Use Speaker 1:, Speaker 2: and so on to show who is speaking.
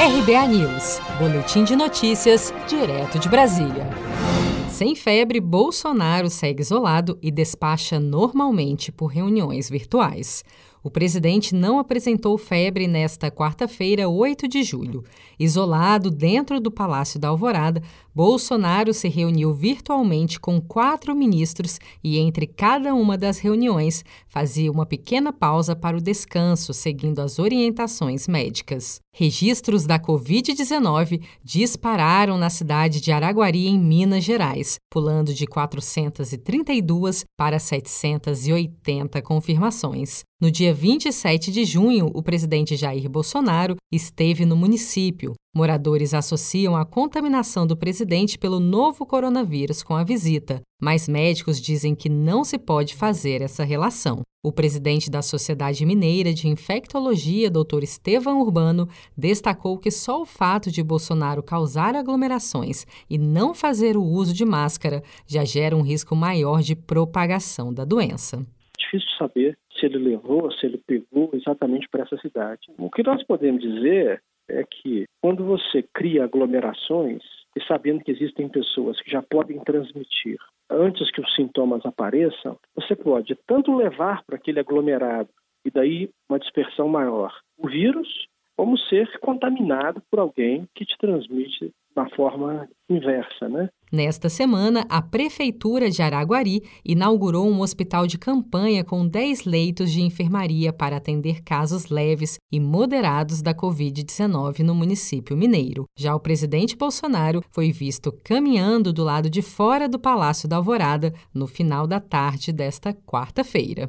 Speaker 1: RBA News, Boletim de Notícias, direto de Brasília. Sem febre, Bolsonaro segue isolado e despacha normalmente por reuniões virtuais. O presidente não apresentou febre nesta quarta-feira, 8 de julho. Isolado dentro do Palácio da Alvorada, Bolsonaro se reuniu virtualmente com quatro ministros e, entre cada uma das reuniões, fazia uma pequena pausa para o descanso, seguindo as orientações médicas. Registros da Covid-19 dispararam na cidade de Araguari, em Minas Gerais, pulando de 432 para 780 confirmações. No dia 27 de junho, o presidente Jair Bolsonaro esteve no município. Moradores associam a contaminação do presidente pelo novo coronavírus com a visita, mas médicos dizem que não se pode fazer essa relação. O presidente da Sociedade Mineira de Infectologia, Dr. Estevam Urbano, destacou que só o fato de Bolsonaro causar aglomerações e não fazer o uso de máscara já gera um risco maior de propagação da doença.
Speaker 2: Difícil saber se ele levou, se ele pegou exatamente para essa cidade. O que nós podemos dizer é que quando você cria aglomerações, e sabendo que existem pessoas que já podem transmitir antes que os sintomas apareçam, você pode tanto levar para aquele aglomerado e daí uma dispersão maior o vírus, como ser contaminado por alguém que te transmite na forma inversa, né?
Speaker 1: Nesta semana, a Prefeitura de Araguari inaugurou um hospital de campanha com 10 leitos de enfermaria para atender casos leves e moderados da Covid-19 no município mineiro. Já o presidente Bolsonaro foi visto caminhando do lado de fora do Palácio da Alvorada no final da tarde desta quarta-feira.